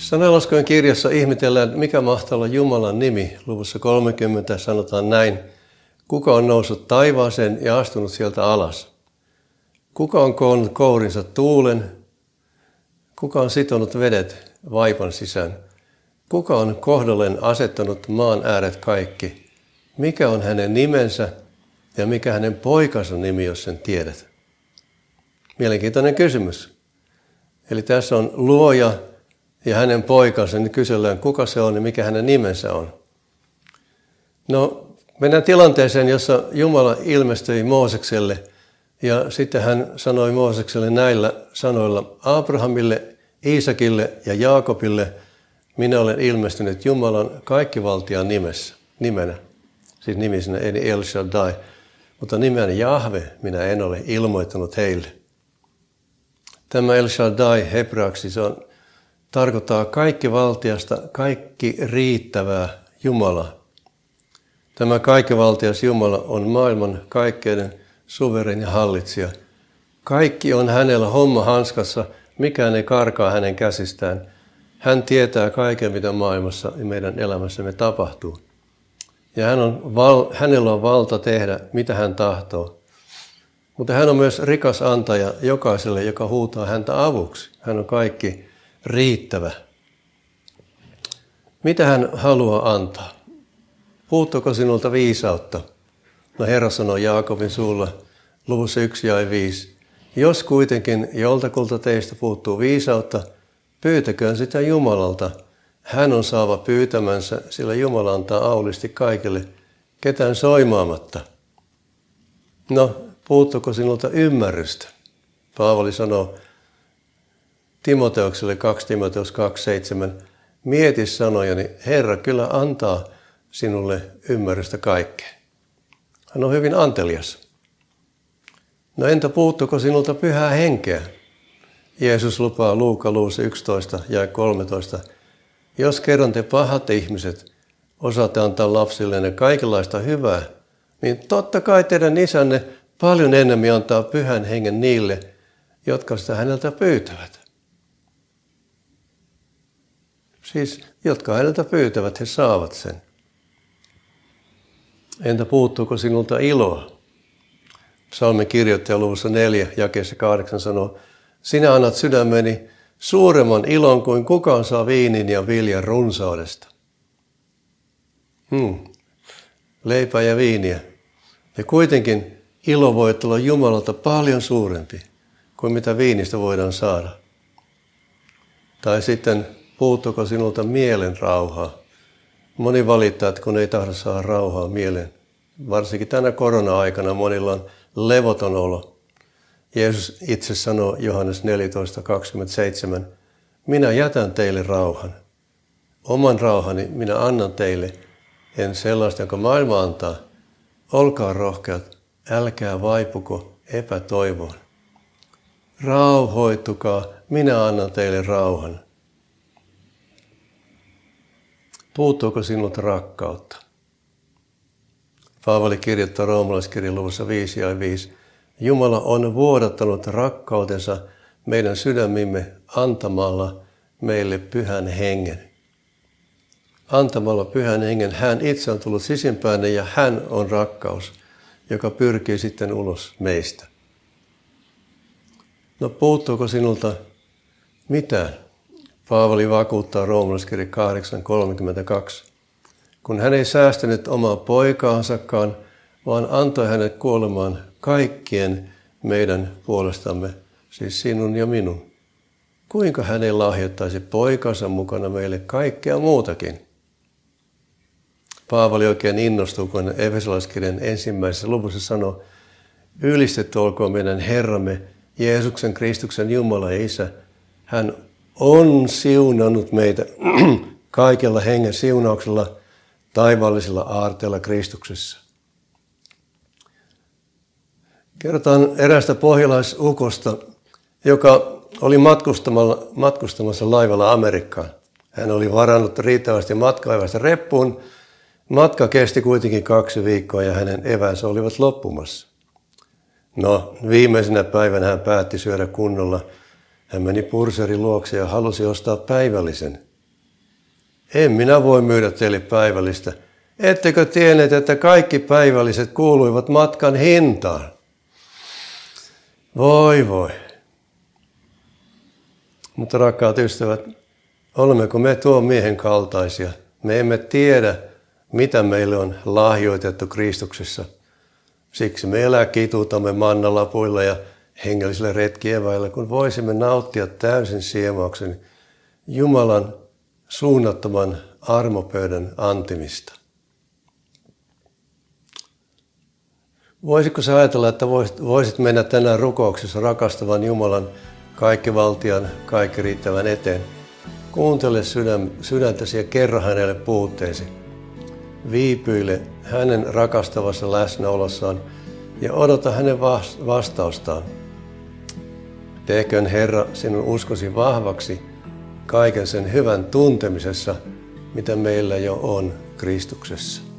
Sanalaskojen kirjassa ihmetellään, mikä mahtaa olla Jumalan nimi. Luvussa 30 sanotaan näin. Kuka on noussut taivaaseen ja astunut sieltä alas? Kuka on koonnut kourinsa tuulen? Kuka on sitonut vedet vaipan sisään? Kuka on kohdolleen asettanut maan ääret kaikki? Mikä on hänen nimensä ja mikä hänen poikansa nimi, jos sen tiedät? Mielenkiintoinen kysymys. Eli tässä on luoja ja hänen poikansa, niin kysellään kuka se on ja mikä hänen nimensä on. No, mennään tilanteeseen, jossa Jumala ilmestyi Moosekselle ja sitten hän sanoi Moosekselle näillä sanoilla Abrahamille, Iisakille ja Jaakobille, minä olen ilmestynyt Jumalan kaikkivaltian nimessä, nimenä, siis nimisenä eli El Shaddai, mutta nimen Jahve minä en ole ilmoittanut heille. Tämä El Shaddai hebraaksi se on tarkoittaa kaikki valtiasta, kaikki riittävää Jumala. Tämä kaikkivaltias Jumala on maailman kaikkeiden suvereeni hallitsija. Kaikki on hänellä homma hanskassa, mikään ei karkaa hänen käsistään. Hän tietää kaiken, mitä maailmassa ja meidän elämässämme tapahtuu. Ja hän on val, hänellä on valta tehdä, mitä hän tahtoo. Mutta hän on myös rikas antaja jokaiselle, joka huutaa häntä avuksi. Hän on kaikki riittävä. Mitä hän haluaa antaa? Puuttuuko sinulta viisautta? No Herra sanoi Jaakobin suulla luvussa 1 ja 5. Jos kuitenkin joltakulta teistä puuttuu viisautta, pyytäköön sitä Jumalalta. Hän on saava pyytämänsä, sillä Jumala antaa aulisti kaikille, ketään soimaamatta. No, puuttuuko sinulta ymmärrystä? Paavali sanoo, Timoteokselle 2 Timoteus 2.7. Mieti sanojani, Herra kyllä antaa sinulle ymmärrystä kaikkeen. Hän on hyvin antelias. No entä puuttuko sinulta pyhää henkeä? Jeesus lupaa Luuka luussa 11 ja 13. Jos kerran te pahat ihmiset osaatte antaa lapsillenne kaikenlaista hyvää, niin totta kai teidän isänne paljon enemmän antaa pyhän hengen niille, jotka sitä häneltä pyytävät. Siis, jotka häneltä pyytävät, he saavat sen. Entä puuttuuko sinulta iloa? Psalmin kirjoittaja luvussa 4, jakeessa 8 sanoo, sinä annat sydämeni suuremman ilon kuin kukaan saa viinin ja viljan runsaudesta. Hmm. Leipää ja viiniä. Ja kuitenkin ilo voi olla Jumalalta paljon suurempi kuin mitä viinistä voidaan saada. Tai sitten Puuttuuko sinulta mielen rauhaa? Moni valittaa, että kun ei tahdo saada rauhaa mieleen. Varsinkin tänä korona-aikana monilla on levoton olo. Jeesus itse sanoo Johannes 14.27, minä jätän teille rauhan. Oman rauhani minä annan teille, en sellaista, jonka maailma antaa. Olkaa rohkeat, älkää vaipuko epätoivoon. Rauhoittukaa, minä annan teille rauhan. Puuttuuko sinulta rakkautta? Paavali kirjoittaa roomalaiskirjan luvussa 5 ja 5. Jumala on vuodattanut rakkautensa meidän sydämimme antamalla meille pyhän hengen. Antamalla pyhän hengen hän itse on tullut sisimpään ja hän on rakkaus, joka pyrkii sitten ulos meistä. No puuttuuko sinulta mitään? Paavali vakuuttaa roomalaiskirja 8.32. Kun hän ei säästänyt omaa poikaansakaan, vaan antoi hänet kuolemaan kaikkien meidän puolestamme, siis sinun ja minun. Kuinka hän ei lahjoittaisi poikansa mukana meille kaikkea muutakin? Paavali oikein innostuu, kun Efesolaiskirjan ensimmäisessä luvussa sanoo, Ylistetty olkoon meidän Herramme, Jeesuksen Kristuksen Jumala ja Isä. Hän on siunannut meitä kaikella hengen siunauksella taivaallisilla aarteilla Kristuksessa. Kerrotaan erästä pohjalaisukosta, joka oli matkustamassa laivalla Amerikkaan. Hän oli varannut riittävästi matkaivasta reppuun. Matka kesti kuitenkin kaksi viikkoa ja hänen evänsä olivat loppumassa. No, viimeisenä päivänä hän päätti syödä kunnolla – hän meni purserin luokse ja halusi ostaa päivällisen En minä voi myydä teille päivällistä. Ettekö tienneet, että kaikki päivälliset kuuluivat matkan hintaan? Voi voi. Mutta rakkaat ystävät, olemmeko me tuon miehen kaltaisia? Me emme tiedä, mitä meille on lahjoitettu Kristuksessa. Siksi me elää kituutamme mannalapuilla ja hengellisillä retkieväillä, kun voisimme nauttia täysin siemauksen Jumalan suunnattoman armopöydän antimista. Voisitko sä ajatella, että voisit mennä tänään rukouksessa rakastavan Jumalan kaikkivaltian, kaikki riittävän eteen? Kuuntele sydän, sydäntäsi ja kerro hänelle puutteesi. Viipyile hänen rakastavassa läsnäolossaan ja odota hänen vastaustaan. Tehköön Herra sinun uskosi vahvaksi kaiken sen hyvän tuntemisessa, mitä meillä jo on Kristuksessa.